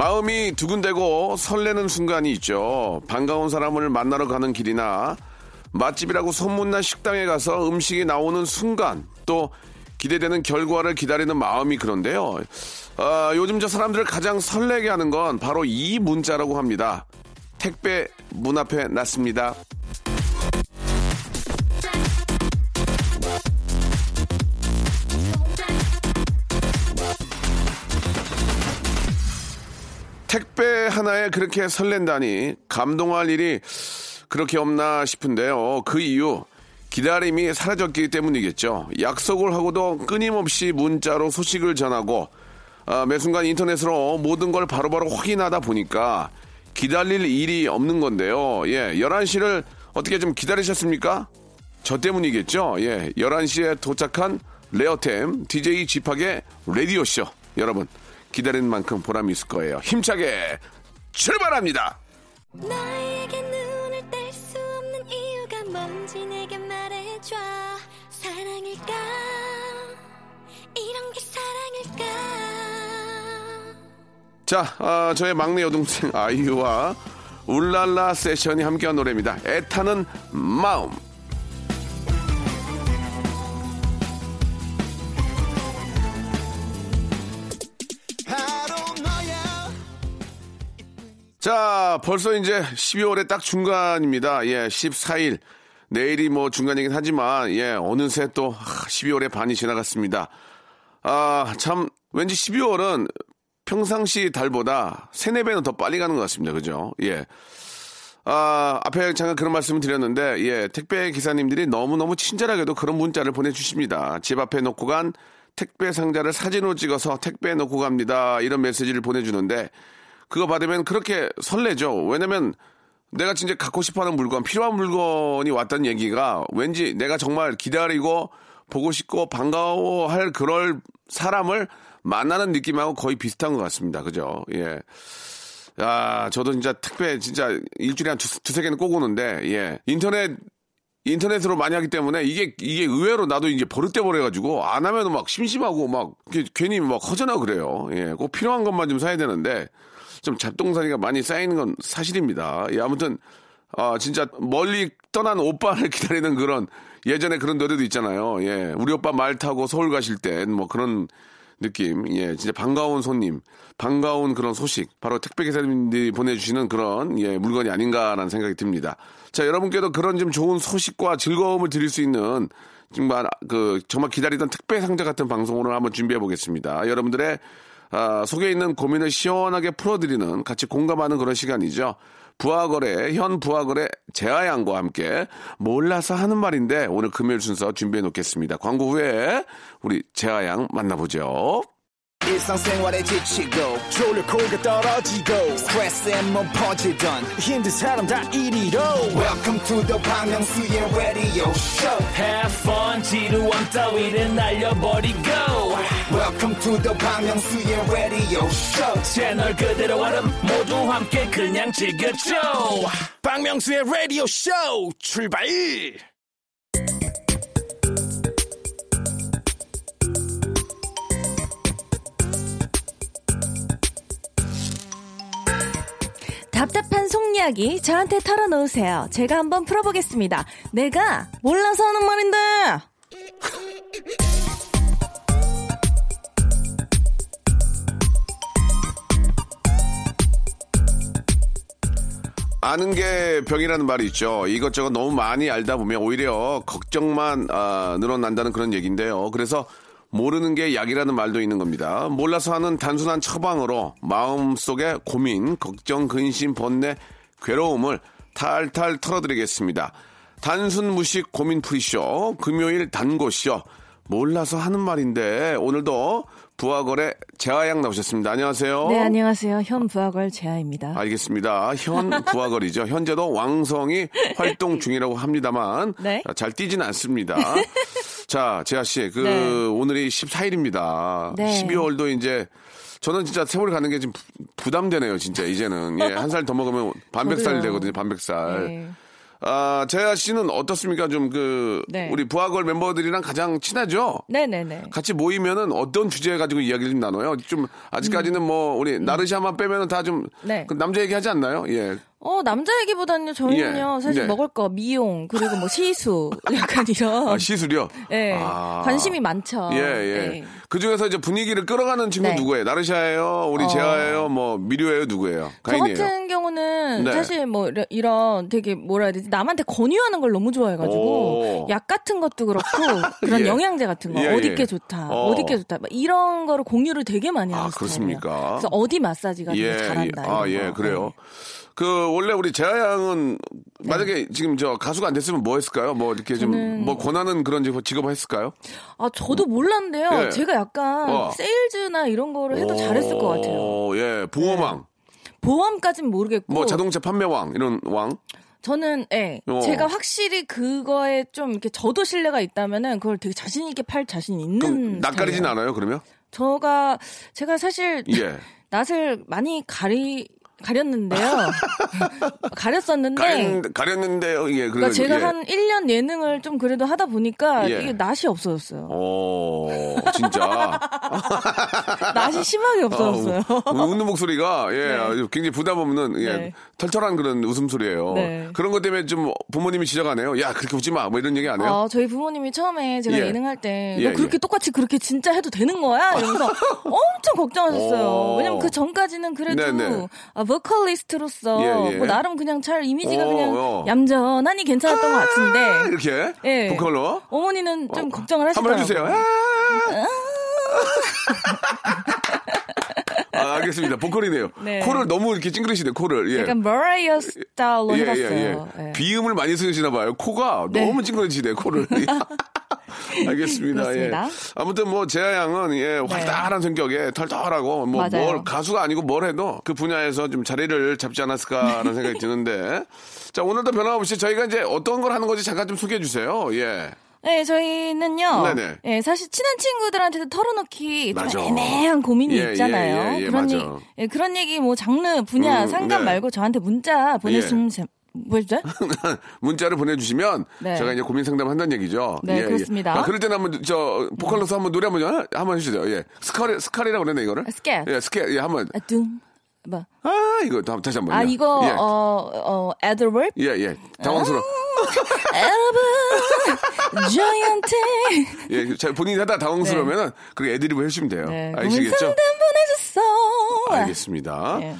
마음이 두근대고 설레는 순간이 있죠 반가운 사람을 만나러 가는 길이나 맛집이라고 소문난 식당에 가서 음식이 나오는 순간 또 기대되는 결과를 기다리는 마음이 그런데요. 아, 요즘 저 사람들을 가장 설레게 하는 건 바로 이 문자라고 합니다. 택배 문 앞에 놨습니다. 택배 하나에 그렇게 설렌다니 감동할 일이 그렇게 없나 싶은데요. 그 이유 기다림이 사라졌기 때문이겠죠. 약속을 하고도 끊임없이 문자로 소식을 전하고 아, 매 순간 인터넷으로 모든 걸 바로바로 확인하다 보니까 기다릴 일이 없는 건데요. 예, 11시를 어떻게 좀 기다리셨습니까? 저 때문이겠죠. 예, 11시에 도착한 레어템 DJ 지팍의 라디오쇼. 여러분, 기다리는 만큼 보람이 있을 거예요. 힘차게 출발합니다. 너에게 눈을 뗄수 없는 이유가 뭔지 내게 말해줘 사랑일까 이런 게 사랑일까 자, 아, 저의 막내 여동생 아이유와 울랄라 세션이 함께한 노래입니다. 애타는 마음. 자, 벌써 이제 12월의 딱 중간입니다. 예, 14일. 내일이 뭐 중간이긴 하지만, 예, 어느새 또 12월의 반이 지나갔습니다. 아, 참, 왠지 12월은 평상시 달보다 3, 4배는 더 빨리 가는 것 같습니다. 그죠? 예. 아, 앞에 잠깐 그런 말씀을 드렸는데, 예, 택배 기사님들이 너무너무 친절하게도 그런 문자를 보내주십니다. 집 앞에 놓고 간 택배 상자를 사진으로 찍어서 택배에 놓고 갑니다. 이런 메시지를 보내주는데, 그거 받으면 그렇게 설레죠. 왜냐면 내가 진짜 갖고 싶어 하는 물건, 필요한 물건이 왔다는 얘기가 왠지 내가 정말 기다리고 보고 싶고 반가워할 그럴 사람을 만나는 느낌하고 거의 비슷한 것 같습니다. 그죠? 예. 야, 저도 진짜 택배 진짜 일주일에 한 두, 두세 개는 꼭 오는데, 예. 인터넷, 인터넷으로 많이 하기 때문에 이게, 이게 의외로 나도 이제 버릇돼 버려가지고 안 하면 막 심심하고 막 괜히 막 허전하고 그래요. 예. 꼭 필요한 것만 좀 사야 되는데 좀 잡동사니가 많이 쌓이는 건 사실입니다. 예, 아무튼, 아, 진짜 멀리 떠난 오빠를 기다리는 그런 예전에 그런 노래도 있잖아요. 예. 우리 오빠 말 타고 서울 가실 땐 뭐 그런 느낌. 예. 진짜 반가운 손님, 반가운 그런 소식. 바로 택배 기사님들이 보내주시는 그런 예, 물건이 아닌가라는 생각이 듭니다. 자, 여러분께도 그런 좀 좋은 소식과 즐거움을 드릴 수 있는 정말 그 정말 기다리던 택배 상자 같은 방송으로 한번 준비해 보겠습니다. 여러분들의 아, 속에 있는 고민을 시원하게 풀어드리는 같이 공감하는 그런 시간이죠. 부하거래, 현 부하거래 재하양과 함께 몰라서 하는 말인데 오늘 금요일 순서 준비해 놓겠습니다. 광고 후에 우리 재하양 만나보죠. 일상생활에 지치고, 졸려 코가 떨어지고, 스트레스에 몸 퍼지던, 힘든 사람 다 이리로. welcome to the Bang Myung-soo's radio show Have fun 지루함 따위를 날려버리고 welcome to the Bang Myung-soo's radio show 채널 그대로 얼음 모두 함께 그냥 즐겨줘 박명수의 라디오 쇼 출발 답답한 속 이야기 저한테 털어놓으세요. 제가 한번 풀어보겠습니다. 내가 몰라서 하는 말인데. 아는 게 병이라는 말이 있죠. 이것저것 너무 많이 알다 보면 오히려 걱정만 아, 늘어난다는 그런 얘기인데요. 그래서 모르는 게 약이라는 말도 있는 겁니다. 몰라서 하는 단순한 처방으로 마음속에 고민, 걱정, 근심, 번뇌, 괴로움을 탈탈 털어드리겠습니다. 단순 무식 고민 프리쇼 금요일 단고쇼 몰라서 하는 말인데 오늘도 부하걸의 재하양 나오셨습니다. 안녕하세요. 네, 안녕하세요. 현 부하걸 재하입니다. 알겠습니다. 현 부하걸이죠. 현재도 왕성이 활동 중이라고 합니다만 네. 잘 뛰지는 않습니다. 자, 재하 씨, 그 네. 오늘이 14일입니다. 네. 12월도 이제 저는 진짜 세월 가는 게좀 부담되네요, 진짜 이제는. 예, 한 살 더 먹으면 반백살 저도요. 되거든요, 반백살. 네. 아, 재하 씨는 어떻습니까? 좀 그 네. 우리 부하걸 멤버들이랑 가장 친하죠? 네네네. 같이 모이면은 어떤 주제 가지고 이야기를 좀 나눠요? 좀 아직까지는 뭐 우리 나르샤만 빼면은 다좀 음. 네. 남자 얘기 하지 않나요? 예. 어, 남자 얘기보다는요, 저희는요, 예. 사실 네. 먹을 거, 미용, 그리고 뭐 시수, 약간 이런. 아, 시술이요? 예. 아. 관심이 많죠. 예, 예. 예. 그 중에서 이제 분위기를 끌어가는 친구 네. 누구예요? 나르샤예요? 우리 어. 재하예요? 뭐 미료예요? 누구예요? 저 가인이에요? 같은 경우는 네. 사실 뭐 이런- 되게 뭐라 해야 되지 남한테 권유하는 걸 너무 좋아해가지고 오. 약 같은 것도 그렇고 그런 예. 영양제 같은 거 예, 어디 예. 게 좋다 어. 어디 게 좋다 막 이런 거를 공유를 되게 많이 하는 아, 스타일이에요. 그렇습니까? 그래서 어디 마사지가 되게 잘한다. 아, 이런 예, 거. 네. 그래요. 그 원래 우리 재하 양은 만약에 지금 저 가수가 안 됐으면 뭐 했을까요? 뭐 이렇게 좀 뭐 권하는 그런 직업 직업 했을까요? 아 저도 몰랐는데요. 예. 제가 약간 어. 세일즈나 이런 거를 해도 잘했을 것 같아요. 네. 오, 예, 보험왕, 보험까진 모르겠고 뭐 자동차 판매왕 이런 왕. 저는 예 어. 제가 확실히 그거에 좀 이렇게 저도 신뢰가 있다면은 그걸 되게 자신 있게 팔 자신 있는 낯가리진. 않아요? 그러면? 저가 제가 사실 예. 낯을 많이 가리 가렸는데요. 가렸었는데 가렸, 가렸는데요, 이게 그러니까 그래가지고, 제가 예. 한 1년 예능을 좀 그래도 하다 보니까 예. 이게 낯이 없어졌어요. 오, 진짜. 낯이 심하게 없어졌어요. 아, 우- 웃는 목소리가 예 네. 굉장히 부담 없는 예 네. 털털한 그런 웃음소리예요. 네. 그런 것 때문에 좀 부모님이 지적하네요. 야 그렇게 웃지 마. 뭐 이런 얘기 안 해요? 어, 저희 부모님이 처음에 제가 예. 예능할 때, 너 예, 그렇게 예. 똑같이 그렇게 진짜 해도 되는 거야? 이러면서 엄청 걱정하셨어요. 오. 왜냐면 그 전까지는 그래도, 네네. 아, 보컬리스트로서, 예, 예. 뭐 나름 그냥 잘 이미지가 오, 그냥 오. 얌전하니 괜찮았던 것 같은데, 이렇게 예. 보컬로 어머니는 좀 어, 걱정을 한번 하시더라고요. 해주세요. 아, 아, 알겠습니다. 보컬이네요. 네. 코를 너무 이렇게 찡그리시네 코를. 예. 약간 머라이어 스타일로 예, 해봤어요. 예, 예. 예. 비음을 많이 쓰시나 봐요. 코가 네. 너무 찡그러지네, 코를. 알겠습니다. 그렇습니다. 예. 아무튼 뭐 재하 양은 예, 활달한 성격에 털털하고 뭐. 뭘 가수가 아니고 뭘 해도 그 분야에서 좀 자리를 잡지 않았을까라는 생각이 드는데 자 오늘도 변함없이 저희가 이제 어떤 걸 하는 건지 잠깐 좀 소개해 주세요. 예. 네, 저희는요. 네네. 예, 사실 친한 친구들한테도 털어놓기 맞아. 좀 애매한 고민이 예, 있잖아요. 예, 예, 예, 그런. 얘기, 예, 그런 얘기 뭐 장르 분야 음, 상관 네. 말고 저한테 문자 보내주시면 제- 뭐죠? 문자를 보내주시면 네. 제가 이제 고민 상담 한다는 얘기죠. 네, 그렇습니다. 아, 그럴 때는 한번 저 보컬로서 한번 노래 한번 어? 한번 해주세요. 예. 스카리 스카리라고 그랬네 이거를. 아, 스케. 예, 스케. 예, 한번. 아, 둥. 뭐. 아 이거 다시 한번. 아, 이거, 예. 어, 어, 애들웹? 예, 예. 당황스러워. 여러분, 저희한테. 예, 자, 본인이 하다 당황스러우면은 그 애드립을 해주시면 돼요. 네, 고민 아시겠죠? 상담 보내줬어. 알겠습니다. 예.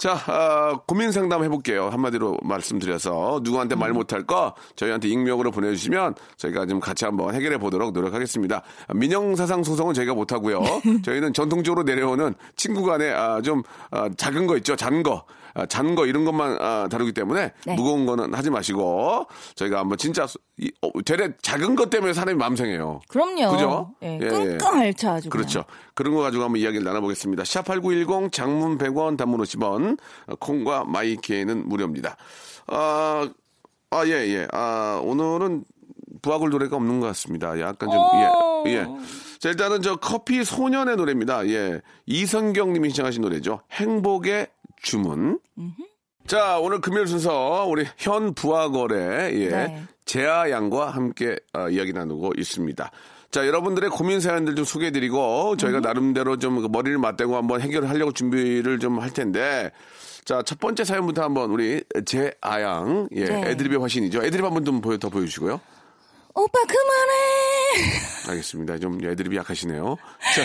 자, 아, 고민 상담 해볼게요. 한마디로 말씀드려서 누구한테 말 못할 거 저희한테 익명으로 보내주시면 저희가 좀 같이 한번 해결해 보도록 노력하겠습니다. 민영사상 소송은 저희가 못하고요. 저희는 전통적으로 내려오는 친구 간에 아, 좀 아, 작은 거 있죠, 잔 거. 아, 잔거 이런 것만 아, 다루기 때문에 네. 무거운 거는 하지 마시고 저희가 한번 진짜 이- 어, 되레 작은 것 때문에 사람이 상해요. 그럼요. 그죠? 예, 예, 끙끙 앓죠, 아주. 그렇죠. 그런 거 가지고 한번 이야기를 나눠보겠습니다. 샵8910 장문 100원 단문 50원 콩과 마이키에는 무료입니다. 아, 아, 예, 예. 아, 오늘은 부하골 노래가 없는 것 같습니다. 약간 좀, 어. 예, 예. 자, 일단은 저 커피 소년의 노래입니다. 예. 이성경 님이 신청하신 노래죠. 행복의 주문. 자, 오늘 금요일 순서 우리 현 부하걸의 예. 네. 재하 양과 함께 어, 이야기 나누고 있습니다. 자, 여러분들의 고민 사연들 좀 소개해드리고 저희가 나름대로 좀그 머리를 맞대고 한번 해결하려고 준비를 좀 할 텐데. 자, 첫 번째 사연부터 한번 우리 재하 양, 예, 네. 애드립의 화신이죠. 애드립 한번 좀 보여, 더 보여주시고요. 오빠 그만해. 알겠습니다. 좀 애드립이 약하시네요. 자,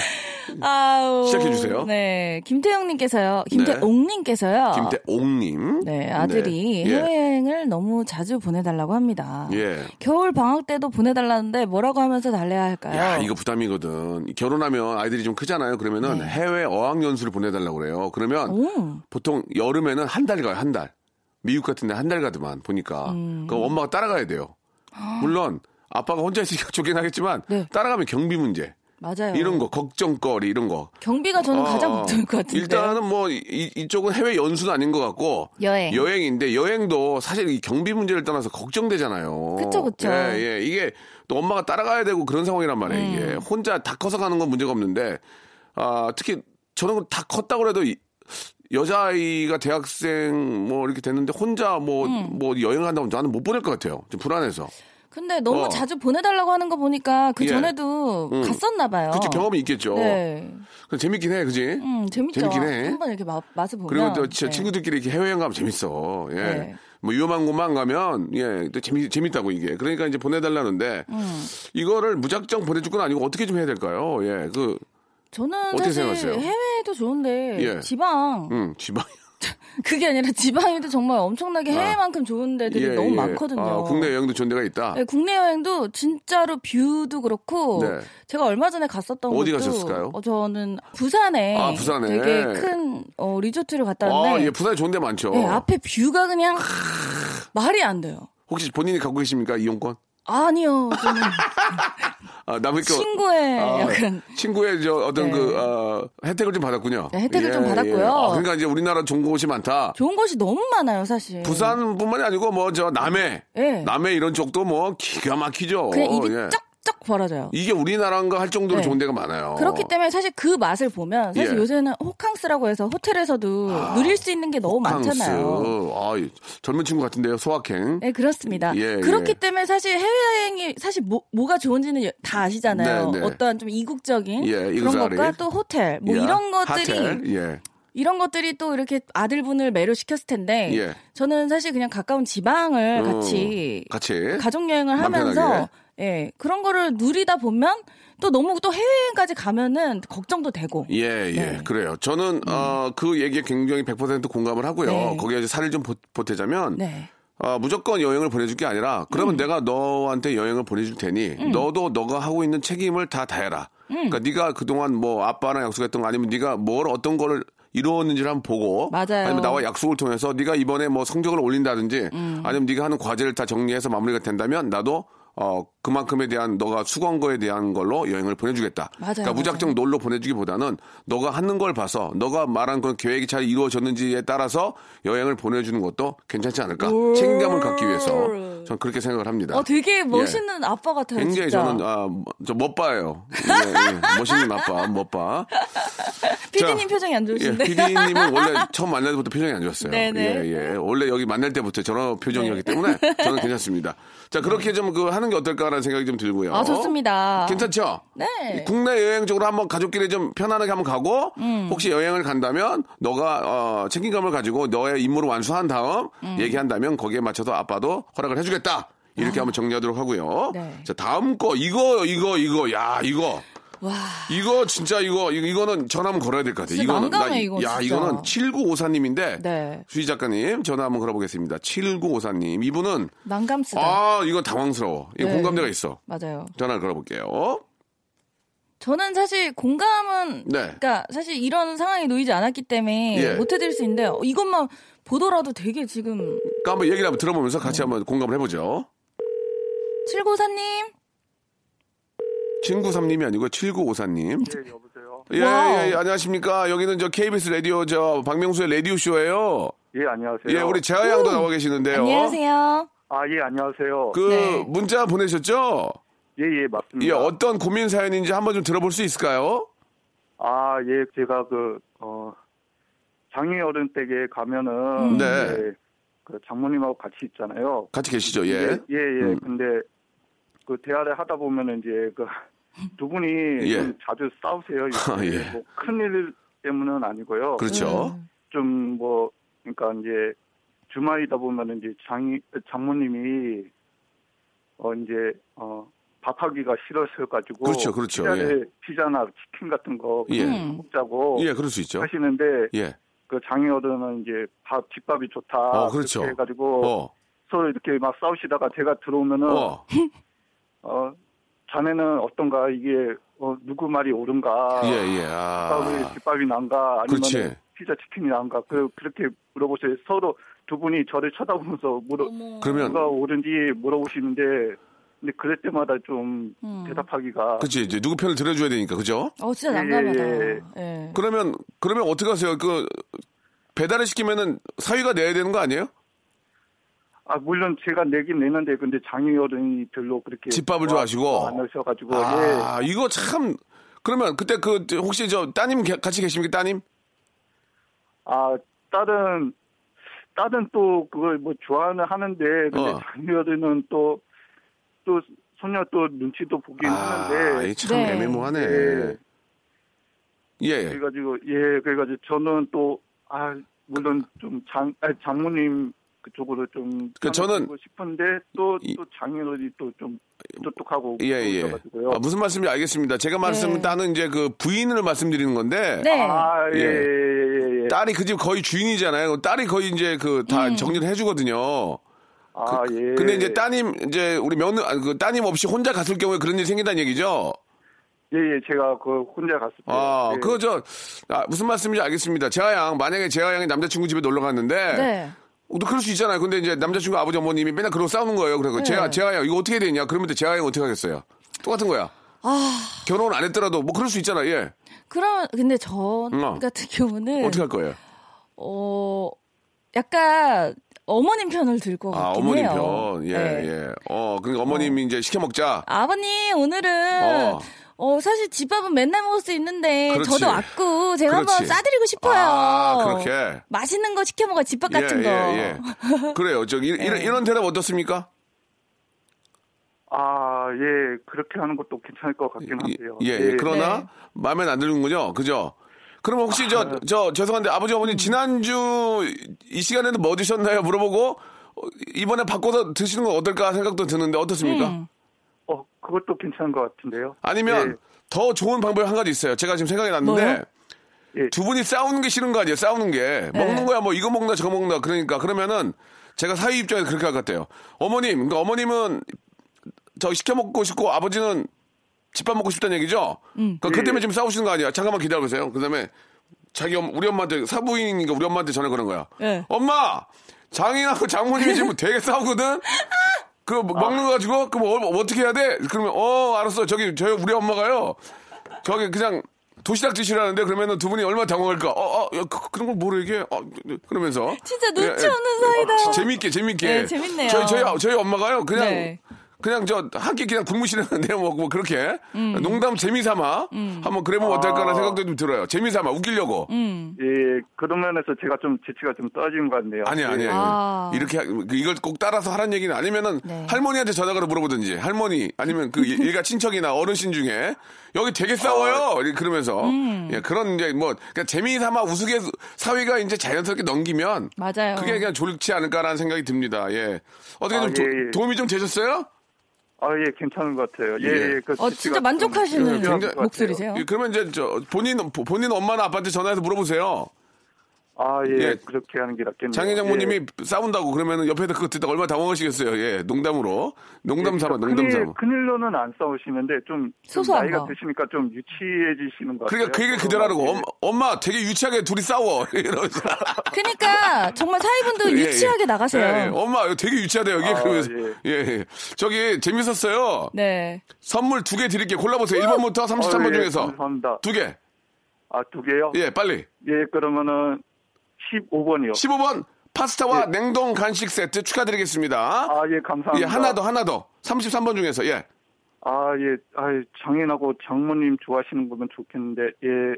아우. 시작해주세요. 네. 김태형님께서요. 김태옥님께서요. 김태옥님. 네, 아들이 네. 예. 해외여행을 너무 자주 보내달라고 합니다. 예. 겨울 방학 때도 보내달라는데 뭐라고 하면서 달래야 할까요? 야, 이거 부담이거든. 결혼하면 아이들이 좀 크잖아요. 그러면은 해외 어학연수를 보내달라고 그래요. 그러면 네. 오. 보통 여름에는 한 달 가요, 한 달. 미국 같은 데 한 달 가더만, 보니까. 음. 그럼 엄마가 따라가야 돼요. 물론, 아빠가 혼자 있으니까 좋긴 하겠지만, 네. 따라가면 경비 문제. 맞아요. 이런 거 걱정거리 이런 거. 경비가 저는 가장 어, 걱정일 것 같은데. 일단은 뭐 이, 이쪽은 해외 연수는 아닌 것 같고 여행. 여행인데 여행도 사실 이 경비 문제를 떠나서 걱정되잖아요. 그쵸, 그쵸. 예, 예. 이게 또 엄마가 따라가야 되고 그런 상황이란 말이에요. 음. 이게 혼자 다 커서 가는 건 문제가 없는데 아, 특히 저는 다 컸다고 해도 이- 여자아이가 대학생 뭐 이렇게 됐는데 혼자 뭐, 음. 뭐 여행을 한다면 나는 못 보낼 것 같아요. 좀 불안해서. 근데 너무 어. 자주 보내달라고 하는 거 보니까 그 예. 전에도 음. 갔었나 봐요. 그치, 경험이 있겠죠. 네. 재밌긴 해, 그지? 음, 재밌죠. 재밌긴 해. 한번 이렇게 맛, 맛을 보면. 그리고 또 진짜 네. 친구들끼리 이렇게 해외여행 가면 재밌어. 예. 네. 뭐 위험한 곳만 가면 예, 또 재미 재밌다고 이게. 그러니까 이제 보내달라는데 음. 이거를 무작정 보내줄 건 아니고 어떻게 좀 해야 될까요? 예, 그, 저는 어떻게 사실 생각하세요? 해외도 좋은데 예. 지방 음, 지방. 그게 아니라 지방에도 정말 엄청나게 해외만큼 좋은 데들이 예, 너무 예. 많거든요. 아, 국내 여행도 좋은 데가 있다. 네, 국내 여행도 진짜로 view도 그렇고 네. 제가 얼마 전에 갔었던 어디 곳도 가셨을까요? 어, 저는 부산에, 아, 부산에. 되게 큰 어, 리조트를 갔다 아, 왔는데 예, 부산에 좋은 데 많죠. 네, 앞에 view가 그냥 말이 안 돼요. 혹시 본인이 갖고 계십니까? 이용권? 아니요, 저는 아, 남의 거. 친구의 아, 약간 친구의 저 어떤 네. 그 어, 혜택을 좀 받았군요. 네, 혜택을 좀 받았고요. 아, 그러니까 이제 우리나라 좋은 곳이 많다. 좋은 곳이 너무 많아요, 사실. 부산뿐만이 아니고 뭐 저 남해, 네. 남해 이런 쪽도 뭐 기가 막히죠. 그냥 입이 예. 쩍 쩍 벌어져요. 이게 우리나라인가 할 정도로 네. 좋은 데가 많아요. 그렇기 때문에 사실 그 맛을 보면 사실 예. 요새는 호캉스라고 해서 호텔에서도 누릴 수 있는 게 너무 많잖아요. 아, 이 젊은 친구 같은데요, 소확행. 네, 그렇습니다. 예, 그렇기 예. 때문에 사실 해외여행이 사실 뭐, 뭐가 좋은지는 여- 다 아시잖아요. 네, 네. 어떠한 좀 이국적인 예, 그런. 것과 또 호텔, 뭐 예, 이런 것들이 예. 이런 것들이 또 이렇게 아들분을 매료시켰을 텐데 예. 저는 사실 그냥 가까운 지방을 어, 같이 같이. 가족 여행을 맘 하면서 편하게. 예 그런 거를 누리다 보면 또 너무 또 해외여행까지 가면은 걱정도 되고 예, 예, 네. 그래요. 저는, 어, 그 얘기에 굉장히 100% 공감을 하고요. 네. 거기에 이제 살을 좀 보, 보태자면, 네. 아, 무조건 여행을 보내줄 게 아니라, 그러면 내가 너한테 여행을 보내줄 테니, 너도 너가 하고 있는 책임을 다 다해라. 그러니까 네가 그동안 뭐 아빠랑 약속했던 거 아니면 네가 뭘 어떤 거를 이루었는지를 한번 보고 맞아요. 아니면 나와 약속을 통해서 네가 이번에 뭐 성적을 올린다든지 아니면 네가 하는 과제를 다 정리해서 마무리가 된다면 나도 어 그만큼에 대한 너가 수고한 거에 대한 걸로 여행을 보내주겠다. 맞아요, 그러니까 무작정 맞아요. 놀러 보내주기보다는 너가 하는 걸 봐서 너가 말한 그런 계획이 잘 이루어졌는지에 따라서 여행을 보내주는 것도 괜찮지 않을까? 책임감을 갖기 위해서 저는 그렇게 생각을 합니다. 어 되게 멋있는 아빠 같아요. 예. 굉장히 진짜. 저는 아, 저 멋봐요. 예, 예. 멋있는 아빠, 멋봐. 피디님 자, 표정이 안 예, 좋으신데. PD님은 원래 처음 만날 때부터 표정이 안 좋았어요. 네네. 예, 예. 원래 여기 만날 때부터 저런 표정이었기 때문에 저는 괜찮습니다. 자, 그렇게 좀 그 하는 게 어떨까 라는 생각이 좀 들고요. 아 좋습니다. 괜찮죠? 네. 국내 여행 쪽으로 한번 가족끼리 좀 편안하게 한번 가고 음. 혹시 여행을 간다면 너가 어, 책임감을 가지고 너의 임무를 완수한 다음 음. 얘기한다면 거기에 맞춰서 아빠도 허락을 해주겠다. 이렇게 한번 정리하도록 하고요. 네. 자 다음 거 이거 이거 이거 야 이거 와. 이거 진짜 이거 이- 이거는 전화 한번 걸어야 될 것 같아요. 이거는 난감해, 이거 야 진짜. 이거는 7954님인데 네. 수희 작가님 전화 한번 걸어보겠습니다. 7954님 이분은 난감스다. 아 이건 당황스러워. 이거 네. 공감대가 있어. 맞아요. 전화를 걸어볼게요. 저는 사실 공감은 네. 그러니까 사실 이런 상황이 놓이지 않았기 때문에 예. 못 해드릴 수 있는데 어, 이것만 보더라도 되게 지금 그러니까 한번 얘기를 한번 들어보면서 같이 한번 공감을 해보죠. 794님 7953님이 아니고 7954님. 네, 여보세요. 예. 예, 예, 안녕하십니까. 여기는 저 KBS 라디오 저 박명수의 라디오 쇼예요. 예, 안녕하세요. 예, 우리 재하 양도 나와 계시는데요. 안녕하세요. 아, 예, 안녕하세요. 그 네. 문자 보내셨죠? 예, 예, 예, 맞습니다. 어떤 고민 사연인지 한번 좀 들어볼 수 있을까요? 아, 예, 제가 그, 어, 장애 어른 댁에 가면은, 음. 네. 예, 그 장모님하고 같이 있잖아요. 같이 계시죠, 예. 예, 예. 음. 근데 그 대화를 하다 보면은 이제 그 두 분이 예. 좀 자주 싸우세요. 아, 예. 뭐 큰일 때문은 아니고요. 그렇죠. 좀 뭐, 그러니까 이제 주말이다 보면은 이제 장, 장모님이 어, 이제, 어, 밥하기가 싫어서 가지고. 그렇죠, 그렇죠. 피자를, 피자나 치킨 같은 거 예. 음. 먹자고 예, 그럴 수 있죠. 하시는데, 예. 그 장애 어른은 이제 밥, 집밥이 좋다. 어, 그렇죠. 그렇게 해가지고. 어, 서로 이렇게 막 싸우시다가 제가 들어오면은, 어, 어, 자네는 어떤가, 이게, 어, 누구 말이 옳은가. 예, 예. 집밥이, 아, 집밥이 난가, 아니면 그렇지. 피자 치킨이 난가. 그, 그렇게 물어보세요. 서로 두 분이 저를 쳐다보면서 물어, 그러면, 누가 옳은지 물어보시는데 근데 그럴 때마다 좀 대답하기가 그치, 이제 누구 편을 들어줘야 되니까, 그죠? 어, 진짜 예, 난감하다. 예. 예. 그러면, 그러면 어떻게 하세요? 그, 배달을 시키면은 사위가 내야 되는 거 아니에요? 아 물론 제가 내긴 내는데 근데 장유 어른이 별로 그렇게 집밥을 좋아하시고? 안 하셔가지고 예. 아, 이거 참, 그러면 그때 그, 혹시 저 따님 게- 같이 계십니까, 따님? 아 딸은 딸은 또 그걸 뭐 좋아는 하는데 근데 어. 장유 어른은 또또 소녀 또 눈치도 보긴 아, 하는데 이참 네. 애매모하네. 예. 예, 예. 그래가지고 예 그래가지고 저는 또 아 물론 좀 장 장모님 그쪽으로 좀 그 저는 고 싶은데 또 이- 또 장인어른이 또 좀 똑똑하고 예, 예. 그러셔가지고요. 아, 무슨 말씀인지 알겠습니다. 제가 말씀, 네. 따는 이제 그 부인을 말씀드리는 건데. 네. 아, 예, 예. 예, 예, 예. 딸이 그 집 거의 주인이잖아요. 딸이 거의 이제 그다 음. 정리를 해주거든요. 아, 예. 근데 이제 따님, 이제 우리 며느, 아, 그 따님 없이 혼자 갔을 경우에 그런 일이 생긴다는 얘기죠? 예, 예, 제가 그 혼자 갔을 때. 아, 예. 그거 저, 아, 무슨 말씀인지 알겠습니다. 재하 양, 만약에 재하 양이 남자친구 집에 놀러 갔는데. 네. 어, 또 그럴 수 있잖아요. 근데 이제 남자친구 아버지 어머님이 맨날 그러고 싸우는 거예요. 그래서 네. 재하, 재하양, 이거 어떻게 되냐? 그러면 재하양 어떻게 하겠어요? 똑같은 거야. 아, 결혼 안 했더라도 뭐 그럴 수 있잖아. 예. 그럼, 근데 저 어. 같은 경우는. 어떻게 할 거예요? 어, 약간 어머님 편을 들것 아, 어머님 해요. 편. 예, 네. 예. 어, 그러니까 어머님이 이제 시켜 먹자. 아버님, 오늘은, 어. 어. 사실 집밥은 맨날 먹을 수 있는데, 그렇지. 저도 왔고, 제가 그렇지. 한번 싸드리고 싶어요. 아, 그렇게. 맛있는 거 시켜 먹어, 집밥 같은 예, 거. 예, 예. 그래요. 저기 이- 이런, 네. 이런 대답 어떻습니까? 아, 예, 그렇게 하는 것도 괜찮을 것 같긴 한데요. 예, 예. 그러나 네. 마음에 안 드는군요. 그죠? 그럼 혹시 아. 저, 저, 죄송한데 아버지 어머니 지난주 이 시간에는 뭐 드셨나요? 물어보고 어, 이번에 바꿔서 드시는 건 어떨까 생각도 드는데 어떻습니까? 음. 어, 그것도 괜찮은 것 같은데요. 아니면 예. 더 좋은 방법이 한 가지 있어요. 제가 지금 생각이 났는데? 예. 두 분이 싸우는 게 싫은 거 아니에요? 싸우는 게 네. 먹는 거야 뭐 이거 먹나 저거 먹나 그러니까 그러면은 제가 사위 입장에서 그렇게 할 것 같아요. 어머님, 그러니까 어머님은 저 시켜 먹고 싶고 아버지는 집밥 먹고 싶다는 얘기죠. 음. 그러니까 그 예. 때문에 지금 싸우시는 거 아니야? 잠깐만 기다려보세요. 그다음에 자기 엄- 우리 엄마한테 사부인인가 우리 엄마한테 전화 거는 거야. 예. 엄마, 장인하고 장모님이 지금 되게 싸우거든. 뭐 먹는 거 가지고 그럼 어, 어떻게 해야 돼? 그러면 어 알았어. 저기 저희 우리 엄마가요. 저기 그냥 도시락 드시라는데 그러면은 두 분이 얼마나 당황할까? 어, 어, 야, 그, 그런 걸 뭐로 얘기해? 어, 그러면서 진짜 눈치 예, 예. 없는 사이다. 어, 재밌게 재밌게. 네, 재밌네요. 저희 저희 저희 엄마가요. 그냥 네. 그냥 저한끼 그냥 국무실에 내어 먹고 뭐 그렇게 음. 농담 재미삼아 한번 그래보면 어떨까라는 생각도 좀 들어요. 재미삼아 웃기려고. 음. 예, 그런 면에서 제가 좀 재치가 좀 떨어지는 것 같네요. 아니 아니 예. 아니 아. 이렇게 하- 이걸 꼭 따라서 하라는 얘기는 아니면은 네. 할머니한테 전화가로 물어보든지 할머니 아니면 그 일- 일가 친척이나 어르신 중에 여기 되게 싸워요 이렇게 그러면서 음. 예, 그런 이제 뭐 그러니까 재미삼아 우스개 사위가 이제 자연스럽게 넘기면 맞아요. 그게 그냥 좋지 않을까라는 생각이 듭니다. 예 어떻게 아, 좀 도, 예, 예. 도움이 좀 되셨어요? 아, 예, 괜찮은 것 같아요. 예, 예. 예. 그 어, 진짜 좀 만족하시는 것 같아요. 목소리세요. 예, 그러면 이제 저 본인 본인 엄마나 아빠한테 전화해서 물어보세요. 아, 예, 예. 그렇게 하는 게 낫겠네요. 장인 장모님이 싸운다고 그러면은 옆에서 그거 듣다 얼마나 당황하시겠어요. 예, 농담으로. 농담 삼아, 농담 큰일, 삼아. 큰일로는 안 싸우시는데 좀, 좀 소소한 나이가 거. 드시니까 좀 유치해지시는 것 같아요. 그러니까 그 얘기를 그대로 하라고. 예. 엄, 엄마 되게 유치하게 둘이 싸워. 이러면서. 그러니까 정말 사위분도 예, 유치하게 예. 나가세요. 예, 예. 엄마 되게 유치하다 여기. 아, 그러면서. 예. 예. 예, 저기 재밌었어요. 네. 선물 두 개 드릴게요. 골라보세요. 1번부터 33번 어, 예, 중에서. 감사합니다. 두 개. 아, 두 개요? 예, 빨리. 예, 그러면은 15번이요. 15번 파스타와 냉동 간식 세트 축하드리겠습니다. 아, 예, 감사합니다. 예, 하나 더, 하나 더. 33번 중에서, 예. 아, 예, 아, 장인하고 장모님 좋아하시는 거면 좋겠는데, 예,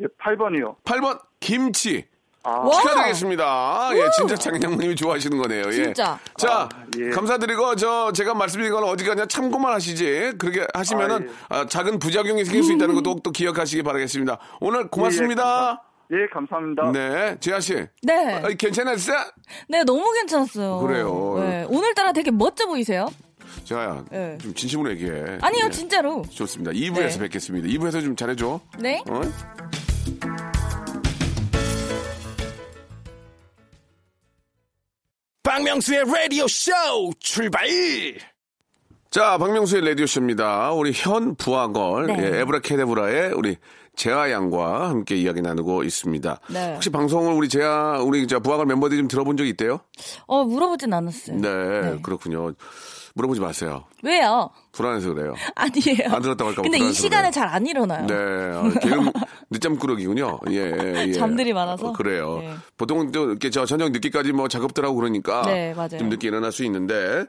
예, 8번이요. 8번 김치. 아, 와! 축하드리겠습니다. 예, 진짜 장인장모님이 좋아하시는 거네요. 예. 진짜. 자, 아, 예. 감사드리고 저 제가 말씀드린 건 어디 가냐 참고만 하시지. 그렇게 하시면은 아, 아, 작은 부작용이 생길 수 있다는 것도 또 기억하시기 바라겠습니다. 오늘 고맙습니다. 예, 감사합니다. 네, 지아 씨. 네. 아, 괜찮았어요? 네, 너무 괜찮았어요. 그래요. 네. 오늘따라 되게 멋져 보이세요. 지아야, 네. 좀 진심으로 얘기해. 아니요, 예. 진짜로. 좋습니다. 2부에서 네. 뵙겠습니다. 2부에서 좀 잘해줘. 네. 어? 박명수의 라디오 쇼 출발! 자, 박명수의 라디오 쇼입니다. 우리 현 부하걸, 네. 예, 에브라 케데브라의 우리 재하 양과 함께 이야기 나누고 있습니다. 네. 혹시 방송을 우리 재하, 우리 저 부하걸 멤버들이 좀 들어본 적이 있대요? 어, 물어보진 않았어요. 네, 네. 그렇군요. 물어보지 마세요. 왜요? 불안해서 그래요. 아니에요. 안 들었다고 할까 봐 근데 이 시간에. 잘 안 일어나요. 네, 어, 게으름, 늦잠꾸러기군요. 예, 예, 예. 잠들이 많아서? 어, 그래요. 네. 보통은 또 이렇게 저 저녁 늦게까지 뭐 작업들 하고 그러니까 네, 맞아요. 음. 좀 늦게 일어날 수 있는데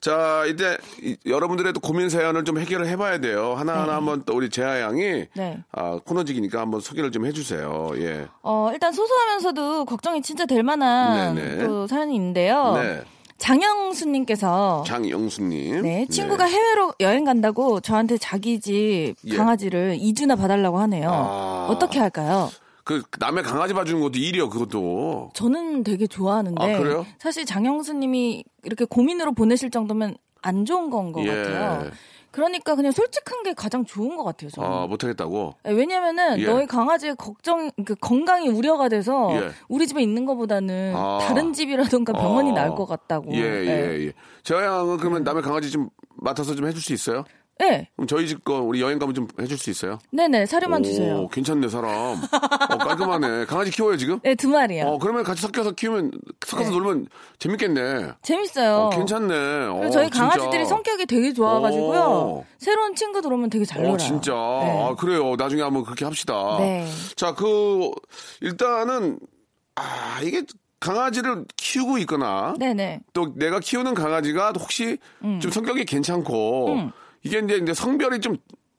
자 이제 이- 여러분들의 또 고민 사연을 좀 해결을 해 봐야 돼요. 하나하나 한번 또 우리 재하 양이 네. 아, 코너직이니까 한번 소개를 좀 해 주세요. 예. 어, 일단 소소하면서도 걱정이 진짜 될 만한 네네. 또 사연이 있는데요. 네. 장영수님께서 장영수님. 네, 친구가 해외로 여행 간다고 저한테 자기 집 예. 강아지를 2주나 봐달라고 하네요. 아. 어떻게 할까요? 그 남의 강아지 봐주는 것도 일이요, 그것도. 저는 되게 좋아하는데 아, 그래요? 사실 장영수님이 이렇게 고민으로 보내실 정도면 안 좋은 건것 예. 같아요. 그러니까 그냥 솔직한 게 가장 좋은 것 같아요. 저는. 아, 못하겠다고. 네, 왜냐면은 예. 너희 강아지의 걱정, 그 건강이 우려가 돼서 예. 우리 집에 있는 것보다는 아. 다른 집이라던가 병원이 아. 나을 것 같다고. 예, 네. 예, 예. 재하 양은 그러면 남의 강아지 좀 맡아서 좀 해줄 수 있어요? 네, 그럼 저희 집 거 우리 여행 가면 좀 해줄 수 있어요? 네네 사료만 오, 주세요. 괜찮네 사람. 어, 깔끔하네. 강아지 키워요 지금? 네, 두 마리요. 어 그러면 같이 섞여서 키우면 섞어서 네. 놀면 재밌겠네. 재밌어요. 어, 괜찮네. 어, 그리고 저희 진짜. 강아지들이 성격이 되게 좋아가지고요. 오. 새로운 친구 들어오면 되게 잘 놀아요. 어 진짜. 네. 아 그래요. 나중에 한번 그렇게 합시다. 네. 자그 일단은 아 이게 강아지를 키우고 있거나 네네. 또 내가 키우는 강아지가 혹시 음. 좀 성격이 괜찮고 이게 이제, 이제 성별이 좀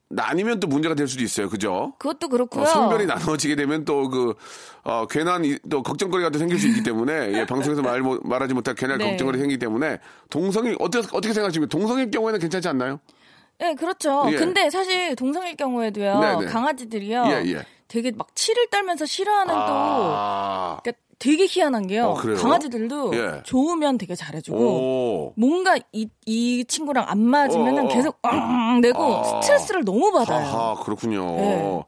나뉘면 또 문제가 될 수도 있어요. 그죠? 그것도 그렇고요. 어, 성별이 나눠지게 되면 또 그, 어, 괜한 이- 또 걱정거리가 또 생길 수 있기 때문에, 예, 방송에서 말, 못- 말하지 못할 괜한 네. 걱정거리 생기기 때문에, 동성이, 어떻게, 어떻게 생각하십니까? 동성일 경우에는 괜찮지 않나요? 네, 그렇죠. 예. 근데 사실 동성일 경우에도요. 네네. 강아지들이요. 예, 예. 되게 막 치를 떨면서 싫어하는 또 아, 그러니까 되게 희한한 게요. 어? 강아지들도 예. 좋으면 되게 잘해주고 오. 뭔가 이, 이 친구랑 안 맞으면 어, 어. 은 계속 엉 내고 아. 스트레스를 너무 받아요. 하하, 그렇군요. 네.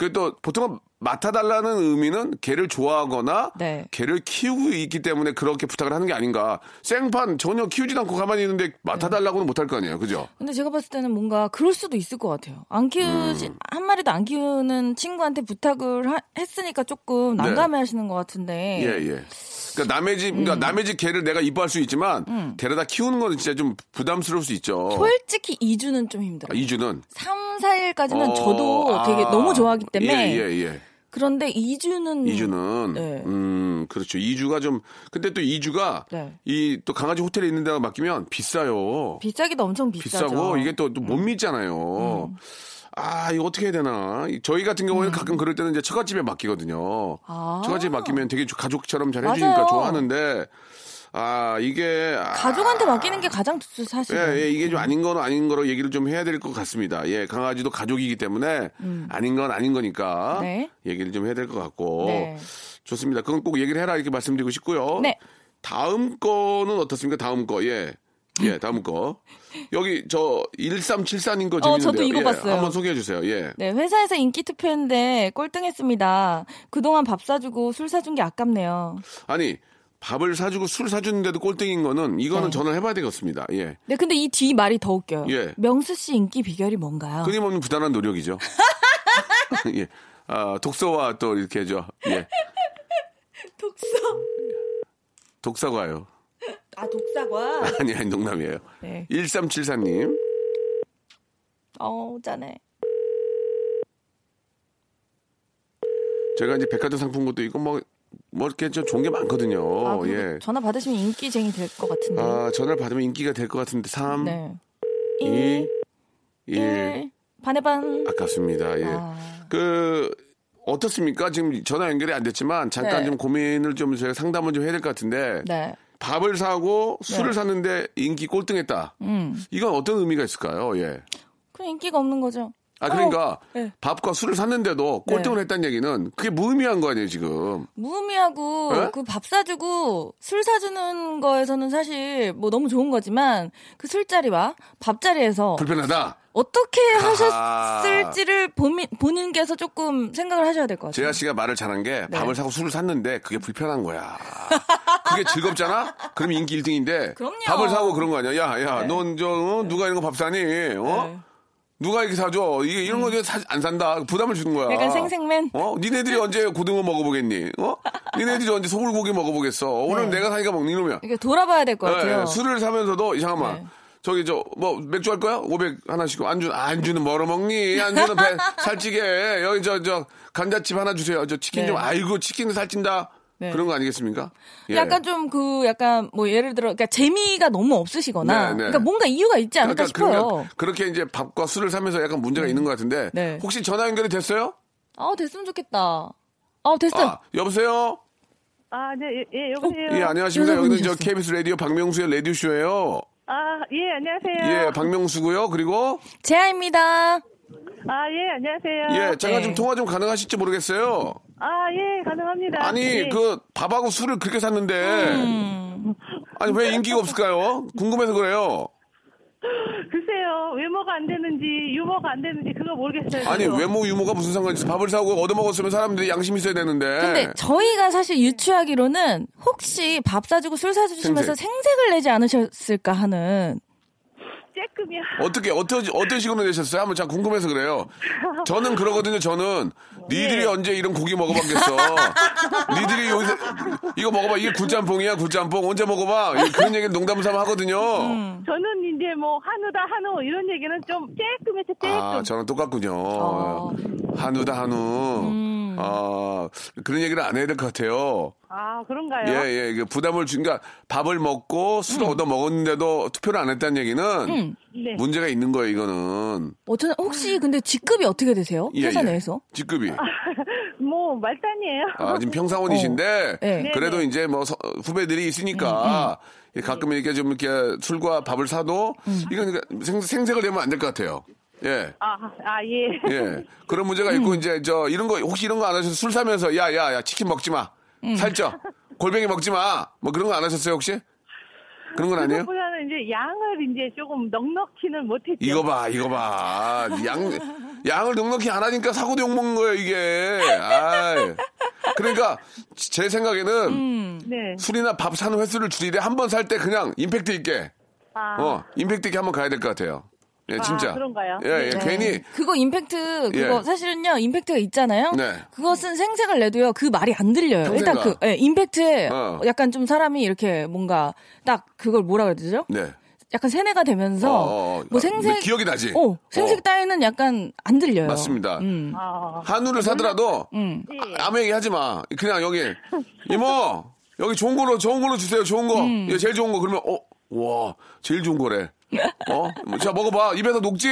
그 또, 보통은 맡아달라는 의미는 개를 좋아하거나, 네. 개를 키우고 있기 때문에 그렇게 부탁을 하는 게 아닌가. 생판 전혀 키우지도 않고 가만히 있는데 맡아달라고는 못할 거 아니에요. 그죠? 근데 제가 봤을 때는 뭔가 그럴 수도 있을 것 같아요. 안 키우시 음. 한 마리도 안 키우는 친구한테 부탁을 하- 했으니까 조금 네. 난감해하시는 것 같은데. 예, 예. 그러니까 남의 집, 그러니까 음. 남의 집 개를 내가 이뻐할 수 있지만 데려다 키우는 건 진짜 좀 부담스러울 수 있죠. 솔직히 2주는 좀 아, 힘들어요. 이주는 3, 4일까지는 어, 저도 되게 아. 너무 좋아하기 때문에. 예, 예, 예. 그런데 2주는 이주는 네. 음, 그렇죠. 이주가 좀 근데 또 이주가 네. 이또 강아지 호텔에 있는 데가 맡기면 비싸요. 비싸기도 엄청 비싸죠. 음. 비싸고 이게 또못 믿잖아요. 아, 이거 어떻게 해야 되나. 이- 저희 같은 경우에는 가끔 그럴 때는 이제 처갓집에 맡기거든요. 아. 처갓집에 맡기면 되게 가족처럼 잘 해주니까 맞아요. 좋아하는데, 아, 이게. 아, 가족한테 맡기는 게 가장 좋죠, 사실. 예, 예, 이게 좀 아닌 건 아닌 거로 얘기를 좀 해야 될 것 같습니다. 예, 강아지도 가족이기 때문에 아닌 건 아닌 거니까 음. 네. 얘기를 좀 해야 될 것 같고. 네. 좋습니다. 그건 꼭 얘기를 해라 이렇게 말씀드리고 싶고요. 네. 다음 거는 어떻습니까? 다음 거. 예. 예, 다음 거. 여기 저 1374님 거 어, 재밌는데요. 저도 이거 예, 봤어요. 한번 소개해 주세요. 예. 네, 회사에서 인기 투표했는데 꼴등했습니다. 그동안 밥 사주고 술 사준 게 아깝네요. 아니, 밥을 사주고 술 사주는데도 꼴등인 거는 이거는 네. 전화를 해봐야 되겠습니다. 예. 네, 근데 이 뒤 말이 더 웃겨요. 예. 명수 씨 인기 비결이 뭔가요? 끊임없는 부단한 노력이죠. 예. 아, 독서와 또 이렇게 저, 예. 독서. 독사과요. 아, 독사과. 아니, 아니, 농담이에요. 네. 1374님. 어, 짠해. 제가 이제 백화점 상품권도 있고 뭐, 뭐 이렇게 좀 좋은 게 많거든요. 아, 예. 전화 받으시면 인기쟁이 될 것 같은데. 아, 전화를 받으면 인기가 될 것 같은데 3, 네. 2, 1. 1. 반의 반. 아깝습니다. 예. 아. 그 어떻습니까? 지금 전화 연결이 안 됐지만 잠깐 네. 좀 고민을 좀 제가 상담을 좀 해야 될 것 같은데 네. 밥을 사고 술을 네. 샀는데 인기 꼴등했다. 음. 이건 어떤 의미가 있을까요? 예. 그 인기가 없는 거죠. 아 그러니까 네. 밥과 술을 샀는데도 꼴등을 네. 했다는 얘기는 그게 무의미한 거 아니에요 지금? 무의미하고 네? 그밥 사주고 술 사주는 거에서는 사실 뭐 너무 좋은 거지만 그 술자리와 밥자리에서 불편하다. 어떻게. 하셨을지를 본인, 본인께서 조금 생각을 하셔야 될 것 같아요. 재하 씨가 말을 잘한 게 네. 밥을 사고 술을 샀는데 그게 불편한 거야. 그게 즐겁잖아? 그럼 인기 1등인데 그럼요. 밥을 사고 그런 거 아니야? 야, 야, 네. 넌저 어? 누가 이런 거 밥 사니? 어? 네. 누가 이렇게 사줘? 이게 이런 거 사, 안 산다. 부담을 주는 거야. 약간 생생맨. 어? 니네들이 언제 고등어 먹어보겠니? 어? 니네들이 언제 소불고기 먹어보겠어? 오늘 네. 내가 사니까 먹니 이러면. 이렇게 돌아봐야 될 것 같아요. 예, 술을 사면서도 잠깐만. 네. 저기 저 뭐 맥주 할 거야? 500 하나씩 안주 안주는 뭐로 먹니? 안주는 배 살찌게 여기 저저 감자칩 하나 주세요. 저 치킨 네. 좀 아이고 치킨은 살찐다. 네. 그런 거 아니겠습니까? 예. 약간 좀 그 약간 뭐 예를 들어 그러니까 재미가 너무 없으시거나 네, 네. 그러니까 뭔가 이유가 있지 않을까 싶어요. 그러니까 그렇게 이제 밥과 술을 사면서 약간 문제가 있는 것 같은데 네. 혹시 전화 연결이 됐어요? 아 됐으면 좋겠다. 아 됐어. 아 여보세요? 아, 네, 예, 예, 여보세요. 예 안녕하십니까 여기는 저 여자분이셨어. KBS 라디오 박명수의 라디오 쇼예요. 아, 예, 안녕하세요. 예 박명수고요. 그리고 재아입니다. 아, 예, 안녕하세요. 예 잠깐 네. 좀 통화 좀 가능하실지 모르겠어요. 아, 예, 가능합니다. 아니 예. 그 밥하고 술을 그렇게 샀는데 음. 아니 왜 인기가 없을까요? 궁금해서 그래요. 글쎄요, 외모가 안 되는지, 유머가 안 되는지, 그거 모르겠어요. 아니 저도. 외모 유머가 무슨 상관이 있어? 밥을 사고 얻어 먹었으면 사람들이 양심 있어야 되는데. 근데 저희가 사실 유추하기로는 혹시 밥 사주고 술 사주시면서 생색. 생색 을 내지 않으셨을까 하는 쬐끔이야. 어떻게 어떤 어떤 식으로 내셨어요? 한번 참 궁금해서 그래요. 저는 그러거든요. 저는 니들이 네. 언제 이런 고기 먹어봤겠어? 니들이 여기서 이거 먹어봐. 이게 굴짬뽕이야 굴짬뽕 언제 먹어봐? 이- 그런 얘기는 농담 삼아 하거든요. 음. 저는 이제 뭐, 한우다, 한우, 이런 얘기는 좀 쬐끔 했죠, 쬐끔. 아 저는 똑같군요. 어. 한우다 한우. 음. 아 그런 얘기를 안 해야 될 것 같아요. 아, 그런가요? 예, 예, 이게 부담을 주니까 밥을 먹고 술을 음. 얻어 먹었는데도 투표를 안 했다는 얘기는 네. 문제가 있는 거예요, 이거는. 어쩌나 혹시 근데 직급이 어떻게 되세요? 예, 회사 예. 내에서? 직급이. 뭐, 말단이에요. 아, 지금 평사원이신데, 네. 그래도 네네. 이제 뭐 서- 후배들이 있으니까, 예, 가끔 이렇게 좀 이렇게 술과 밥을 사도, 이건 그러니까 생, 생색을 내면 안 될 것 같아요. 예. 아, 아, 예. 예. 그런 문제가 있고, 이제 저, 이런 거, 혹시 이런 거 안 하셔서 술 사면서, 야, 야, 야, 치킨 먹지 마. 살쪄. 골뱅이 먹지 마. 뭐 그런 거 안 하셨어요, 혹시? 그런 건 아니에요? 그것보다는 이제 양을 이제 조금 넉넉히는 못했죠. 이거 봐, 이거 봐. 양, 양을 넉넉히 안 하니까 사고도 욕먹는 거예요, 이게. 아이. 그러니까, 제 생각에는 네. 술이나 밥 사는 횟수를 줄이되 한 번 살 때 그냥 임팩트 있게, 아, 어, 임팩트 있게 한번 가야 될 것 같아요. 예, 진짜. 그런가요? 예, 예, 네. 괜히, 그거 임팩트 그거 예. 사실은요 임팩트가 있잖아요. 네. 그것은 생색을 내도요 그 말이 안 들려요. 평생가. 일단 그 예, 임팩트에 어. 약간 좀 사람이 이렇게 뭔가 딱 그걸 뭐라 그래야 되죠? 네. 약간 세뇌가 되면서 어, 어, 어. 뭐 아, 생색 기억이 나지? 어, 생색 어. 따위는 약간 안 들려요. 맞습니다. 음. 아, 한우를 사더라도, 음. 아, 아무 얘기 하지 마. 그냥 여기, 이모, 여기 좋은 걸로, 좋은 걸로 주세요, 좋은 거. 음. 예, 제일 좋은 거. 그러면, 어, 와, 제일 좋은 거래. 어? 자, 먹어봐. 입에서 녹지?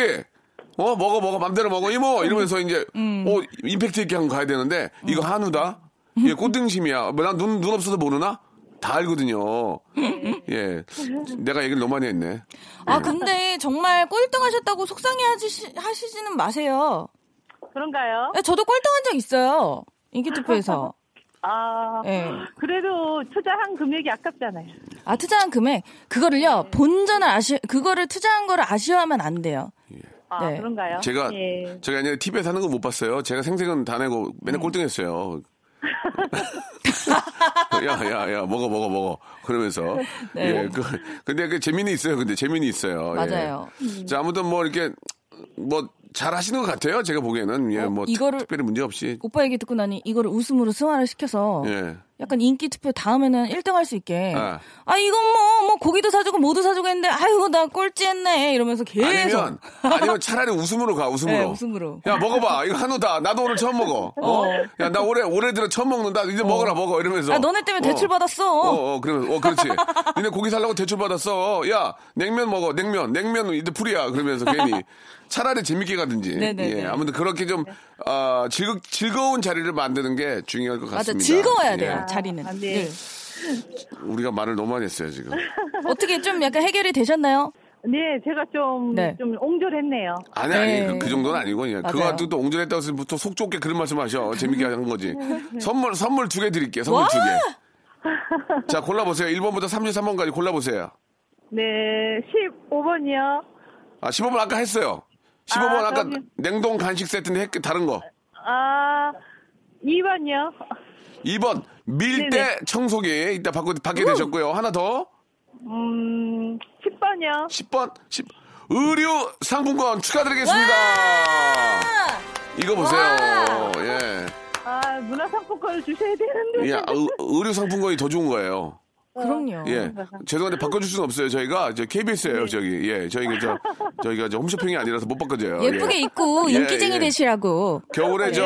어, 먹어, 먹어. 맘대로 먹어. 이모! 이러면서 이제, 음. 어, 임팩트 있게 한번 가야 되는데, 이거 한우다? 이게 꽃등심이야. 뭐, 난 눈, 눈 없어서 모르나? 다 알거든요. 예. 내가 얘기를 너무 많이 했네. 아 근데 정말 꼴등하셨다고 속상해 하시, 하시지는 마세요. 그런가요? 예, 저도 꼴등한 적 있어요. 인기 투표에서. 아, 예. 그래도 투자한 금액이 아깝잖아요. 아 투자한 금액 그거를요 본전을 아쉬 그거를 투자한 거를 아쉬워하면 안 돼요. 아, 네. 그런가요? 제가, 예. 제가 옛날에 TV에서 하는 거 못 봤어요. 제가 생색은 다 내고 음. 맨날 꼴등했어요. 야, 야, 야, 먹어, 먹어, 먹어. 그러면서. 네. 예, 그, 근데 그 재미는 있어요. 근데 재미는 있어요. 예. 맞아요. 자, 아무튼 뭐 이렇게, 뭐, 잘 하시는 것 같아요. 제가 보기에는. 예, 어, 뭐, 이거를- 특별히 문제 없이. 오빠 얘기 듣고 나니 이거를 웃음으로 승화를 시켜서 예. 약간 인기 투표 다음에는 1등 할 수 있게. 아. 아, 이건 뭐, 뭐, 고기도 사주고, 뭐도 사주고 했는데, 아이고, 나 꼴찌 했네. 이러면서 계속. 아니면, 아니면 차라리 웃음으로 가, 웃음으로. 네, 웃음으로. 야, 먹어봐. 이거 한우다. 나도 오늘 처음 먹어. 어? 야, 나 올해, 올해 들어 처음 먹는다. 이제 먹어라, 먹어. 이러면서. 아, 너네 때문에 어. 대출 받았어. 어, 어, 그러면, 어, 그렇지. 니네 고기 살라고 대출 받았어. 야, 냉면 먹어, 냉면. 냉면 이제 풀이야. 그러면서 괜히. 차라리 재밌게 가든지. 네네네. 예, 아무튼 그렇게 좀, 아, 즐거, 즐거운 자리를 만드는 게 중요할 것 맞아. 같습니다. 즐거워야 예. 돼요, 자리는. 아, 네. 늘. 우리가 말을 너무 많이 했어요, 지금. 어떻게 좀 약간 해결이 되셨나요? 네, 제가 좀, 네. 좀 옹졸했네요. 아니, 아니, 네. 그, 그 정도는 아니고, 그냥. 그거. 가지고 또 옹졸했다고 해서 또 속 좁게 그런 말씀 하셔. 재밌게 하는 거지. 선물, 선물 두 개 드릴게요, 선물 두 개. 자, 골라보세요. 1번부터 33번까지 골라보세요. 네, 15번이요. 아, 15번 아까 했어요. 15번 아, 아, 까 그럼요. 냉동 간식 세트인데 했, 다른 거. 아, 2번이요. 2번 밀대 네네. 청소기 이따 받고, 받게 되셨고요. 하나 더. 음, 10번이요. 10번 10 의류 상품권 축하드리겠습니다. 이거 보세요. 예. 아, 문화상품권을 주셔야 되는데. 예, 아, 의- 의류 상품권이 더 좋은 거예요. 그럼요. 예. 죄송한데 바꿔줄 수는 없어요. 저희가 저 KBS예요. 저기 예. 저희가 저 저희가 저 홈쇼핑이 아니라서 못 바꿔줘요. 예쁘게 예. 입고 예, 인기쟁이 예. 되시라고. 겨울에 저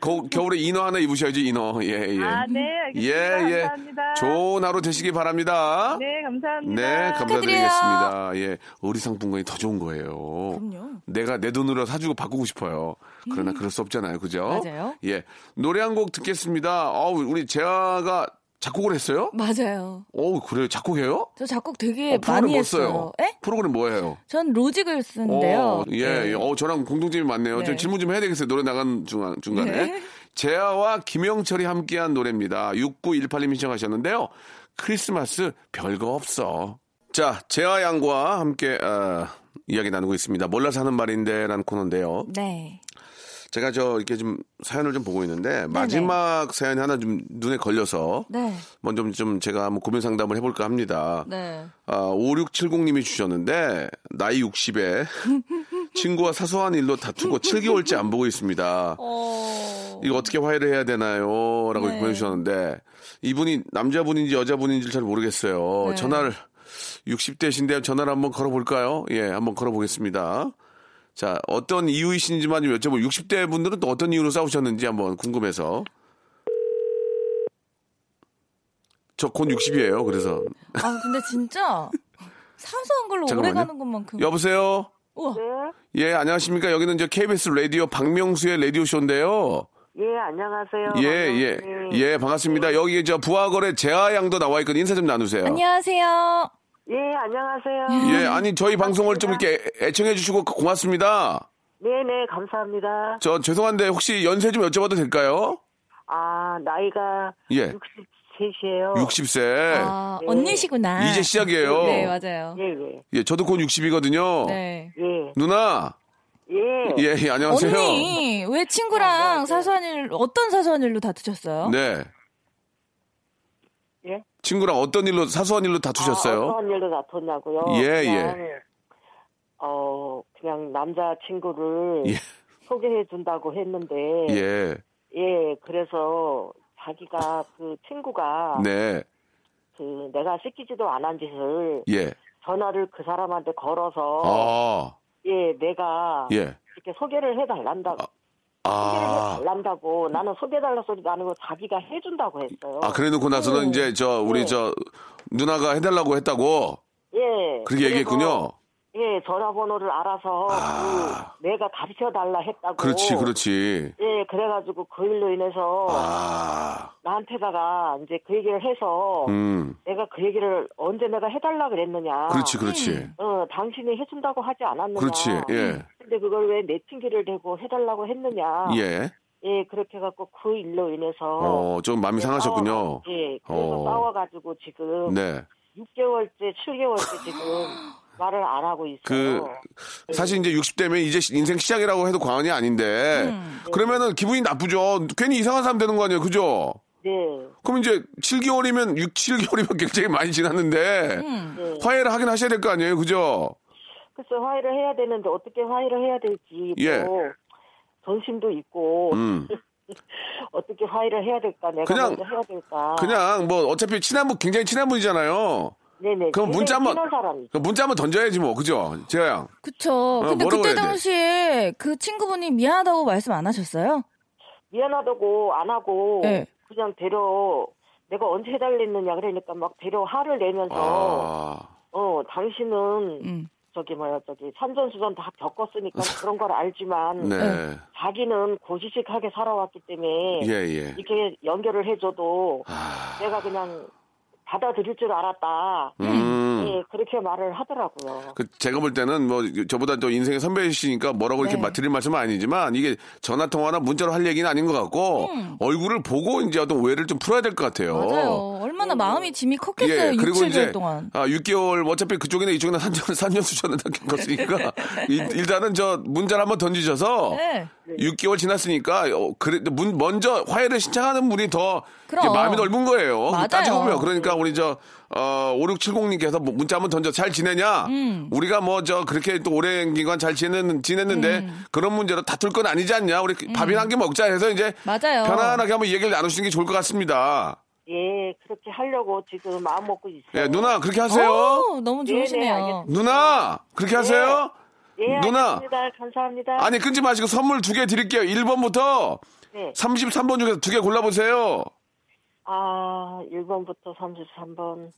거- 겨울에 이너 하나 입으셔야지 이너. 예 예. 아, 네, 예 알겠습니다. 예. 감사합니다. 좋은 하루 되시기 바랍니다. 네, 감사합니다. 네, 감사드리겠습니다. 예, 우리 상품권이 더 좋은 거예요. 그럼요. 내가 내 돈으로 사주고 바꾸고 싶어요. 그러나 그럴 수 없잖아요, 그죠? 맞아요. 예, 노래 한 곡 듣겠습니다. 어우, 우리 재아가 작곡을 했어요? 맞아요. 어우, 그래요? 작곡해요? 저 작곡 되게 어, 많이 뭐 했어요. 써요? 에? 프로그램 뭐예요? 전 로직을 쓰는데요. 어, 예, 네. 예. 어, 저랑 공통점이 많네요. 네. 좀 질문 좀 해야 되겠어요. 노래 나간 중간, 중간에. 네. 재아와 김영철이 함께한 노래입니다. 6918님이 신청하셨는데요. 크리스마스 별거 없어. 자, 재아 양과 함께, 어, 이야기 나누고 있습니다. 몰라서 하는 말인데 라는 코너인데요. 네. 제가 저 이렇게 좀 사연을 좀 보고 있는데 마지막 사연이 하나 좀 눈에 걸려서 네. 먼저 좀 제가 한번 고민 상담을 해볼까 합니다. 네. 아, 5670님이 주셨는데, 나이 60에 친구와 사소한 일로 다투고 7개월째 안 보고 있습니다. 어. 이거 어떻게 화해를 해야 되나요? 라고 네. 보내주셨는데, 이분이 남자분인지 여자분인지 잘 모르겠어요. 네. 전화를, 60대신데 전화를 한번 걸어볼까요? 예, 한번 걸어보겠습니다. 자, 어떤 이유이신지만 좀 여쭤보고, 60대 분들은 또 어떤 이유로 싸우셨는지 한번 궁금해서. 저 곧 60이에요, 그래서. 아, 근데 진짜 사소한 걸로 오래 잠깐만요. 가는 것만큼. 여보세요? 우와. 예, 안녕하십니까. 여기는 저 KBS 라디오 박명수의 라디오 쇼인데요. 예, 안녕하세요. 예, 예, 예, 반갑습니다. 여기 저 부하거래 재하양도 나와 있거든요. 인사 좀 나누세요. 안녕하세요. 예, 안녕하세요. 예, 아니, 저희 방송을 좀 이렇게 애청해 주시고 고맙습니다. 네네, 감사합니다. 저 죄송한데 혹시 연세 좀 여쭤봐도 될까요? 아, 나이가 예. 63이에요. 60세. 아, 언니시구나. 이제 시작이에요. 네, 맞아요. 예, 예. 예, 저도 곧 60이거든요. 네. 예. 누나. 예. 예, 예, 안녕하세요. 언니, 왜 친구랑 사소한 일, 어떤 사소한 일로 다투셨어요? 네. 예? 친구랑 어떤 일로 사소한 일로 다투셨어요? 아, 어떤 일로 다퉜냐고요? 예, 그냥, 어, 그냥 남자 친구를 예. 소개해 준다고 했는데, 예. 예, 그래서 자기가 그 친구가 네. 그 내가 시키지도 않은 짓을 예. 전화를 그 사람한테 걸어서 아. 예, 내가 예. 이렇게 소개를 해달란다고. 아. 해달란다고. 나는 소개해달라 소리도 아니고 자기가 해준다고 했어요. 아, 그래 놓고 나서는 이제 저 우리 네. 저 누나가 해달라고 했다고 예. 그렇게 얘기했군요. 예, 전화번호를 알아서 아. 그 내가 가르쳐 달라 했다고. 그렇지, 그렇지. 예, 그래가지고 그 일로 인해서 아, 나한테다가 이제 그 얘기를 해서 음, 내가 그 얘기를 언제 내가 해달라 그랬느냐. 그렇지, 그렇지, 어, 당신이 해준다고 하지 않았느냐. 그렇지, 예, 근데 그걸 왜 내 핑계를 대고 해달라고 했느냐. 예. 예, 그렇게 해갖고 그 일로 인해서. 어, 좀 마음이 상하셨군요. 싸워- 예, 그래서 어. 싸워가지고 지금 네. 6개월째, 7개월째 지금 말을 안 하고 있어요. 그 사실 이제 60대면 이제 인생 시작이라고 해도 과언이 아닌데 음. 그러면은 기분이 나쁘죠. 괜히 이상한 사람 되는 거 아니에요, 그죠? 네, 그럼 이제 7개월이면 6, 7개월이면 굉장히 많이 지났는데 네. 화해를 하긴 하셔야 될 거 아니에요, 그죠? 그래서 화해를 해야 되는데 어떻게 화해를 해야 될지 예. 뭐 전심도 있고 음. 어떻게 화해를 해야 될까 내가 그냥- 먼저 해야 될까 그냥 뭐 어차피 친한 분 굉장히 친한 분이잖아요. 네네 그럼 문자 한번 그럼 문자 한번 던져야지 뭐 그죠? 재양. 그쵸. 근데 어, 뭐라고 그때? 당시에 그 친구분이 미안하다고 말씀 안 하셨어요? 미안하다고 안 하고 네. 그냥 데려 내가 언제 해달랬느냐 그러니까 막 데려 화를 내면서 아. 어 당신은 음. 저기 뭐야 저기 산전수전 다 겪었으니까 그런 걸 알지만 네. 자기는 고지식하게 살아왔기 때문에 예, 예. 이렇게 연결을 해줘도 아. 내가 그냥 받아들일 줄 알았다. 음. 예, 그렇게 말을 하더라고요. 그 제가 볼 때는 뭐 저보다 또 인생의 선배이시니까 뭐라고 이렇게 네. 마- 드릴 말씀은 아니지만 이게 전화 통화나 문자로 할 얘기는 아닌 것 같고 얼굴을 보고 이제 어떤 오해를 좀 풀어야 될 것 같아요. 맞아요. 얼마나 마음이 짐이 컸겠어요. 예, 6, 그리고 7개월 이제 동안. 아 6개월 어차피 그쪽이나 이쪽이나 3년 3년 수전을 겪었으니까 일- 일단은 저 문자를 한번 던지셔서 네. 6개월 지났으니까 어, 그래 문 먼저 화해를 신청하는 분이 더 마음이 넓은 거예요. 맞아요. 따지고 보면 그러니까 우리 저 어, 5670님께서 문자 한번 던져 잘 지내냐? 음. 우리가 뭐 저 그렇게 또 오랜 기간 잘 지냈는, 지냈는데 음. 그런 문제로 다툴 건 아니지 않냐? 우리 밥이나 한 개 먹자 해서 이제 맞아요. 편안하게 한번 얘기를 나누시는 게 좋을 것 같습니다. 예, 그렇게 하려고 지금 마음 먹고 있어요. 예, 누나 그렇게 하세요. 어, 너무 네, 네, 좋으시네요. 알겠습니다. 누나 그렇게 하세요. 예, 누나. 알겠습니다. 감사합니다. 아니 끊지 마시고 선물 두 개 드릴게요. 1번부터 네. 33번 중에서 두 개 골라보세요. 아, 1번부터 33번.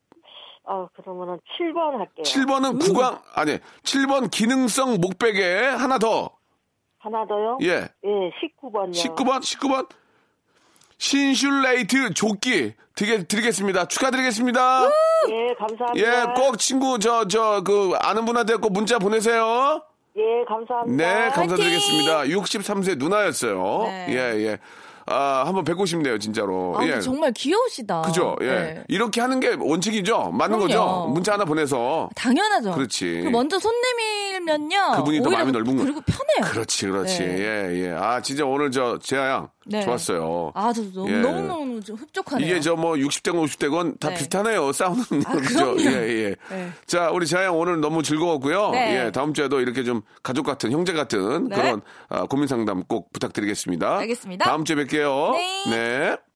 아, 그러면은 7번 할게요. 7번은 구강 아니 7번 기능성 목베개 하나 더. 하나 더요? 예. 예, 19번요. 19번 19번 신슐레이트 조끼 드게, 드리겠습니다. 축하드리겠습니다. 예, 감사합니다. 예, 꼭 친구 저 저 그 아는 분한테 꼭 문자 보내세요. 예, 감사합니다. 네, 감사드리겠습니다. 63세 누나였어요. 네. 예, 예. 아, 한번 뵙고 싶네요, 진짜로. 아, 예. 정말 귀여우시다. 그죠? 예. 네. 이렇게 하는 게 원칙이죠? 맞는 그럼요. 거죠? 문자 하나 보내서. 당연하죠. 그렇지. 그리고 먼저 손 내밀면요. 그분이 더 마음이 넓은 거. 그리고 편해요. 그렇지, 그렇지. 네. 예, 예. 아, 진짜 오늘 저, 재하 양. 네. 좋았어요. 아, 저 너무, 예. 너무너무 좀 흡족하네요. 이게 저 뭐 60대건 50대건 다 네. 비슷하네요. 싸우는 아, 그죠? 예, 예. 네. 자, 우리 재하 양 오늘 너무 즐거웠고요. 네. 예, 다음 주에도 이렇게 좀 가족 같은, 형제 같은 네. 그런 아, 고민 상담 꼭 부탁드리겠습니다. 알겠습니다. 다음 주에 뵐게요. 네.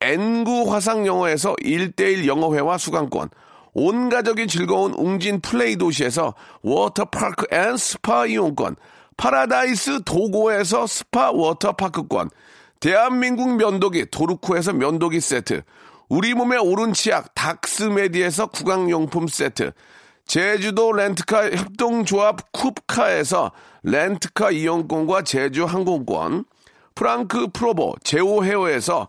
N구 화상 영어에서 1대1 영어회화 수강권 온 가족이 즐거운 웅진 플레이 도시에서 워터파크 and 스파 이용권 파라다이스 도고에서 스파 워터파크권 대한민국 면도기 도루코에서 면도기 세트 우리 몸의 오른 치약 닥스메디에서 구강용품 세트 제주도 렌트카 협동조합 쿱카에서 렌트카 이용권과 제주 항공권, 프랑크 프로보 제오 헤어에서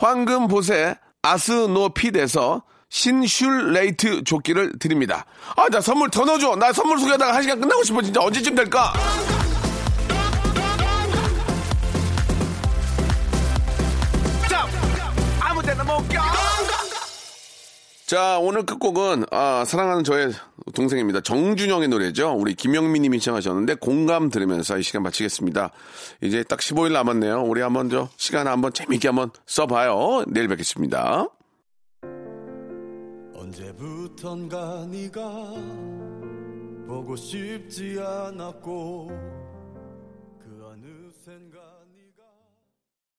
황금보세 아스노핏에서 신슐레이트 조끼를 드립니다. 아, 나 선물 더 넣어줘. 나 선물 소개하다가 한 시간 끝나고 싶어. 진짜 언제쯤 될까? 자, 오늘 끝곡은, 아, 사랑하는 저의 동생입니다. 정준영의 노래죠. 우리 김영민 님이 시청하셨는데, 공감 들으면서 이 시간 마치겠습니다. 이제 딱 15일 남았네요. 우리 한번 저, 시간 한번 재밌게 한번 써봐요. 내일 뵙겠습니다. 언제부턴가 네가 보고 싶지 않았고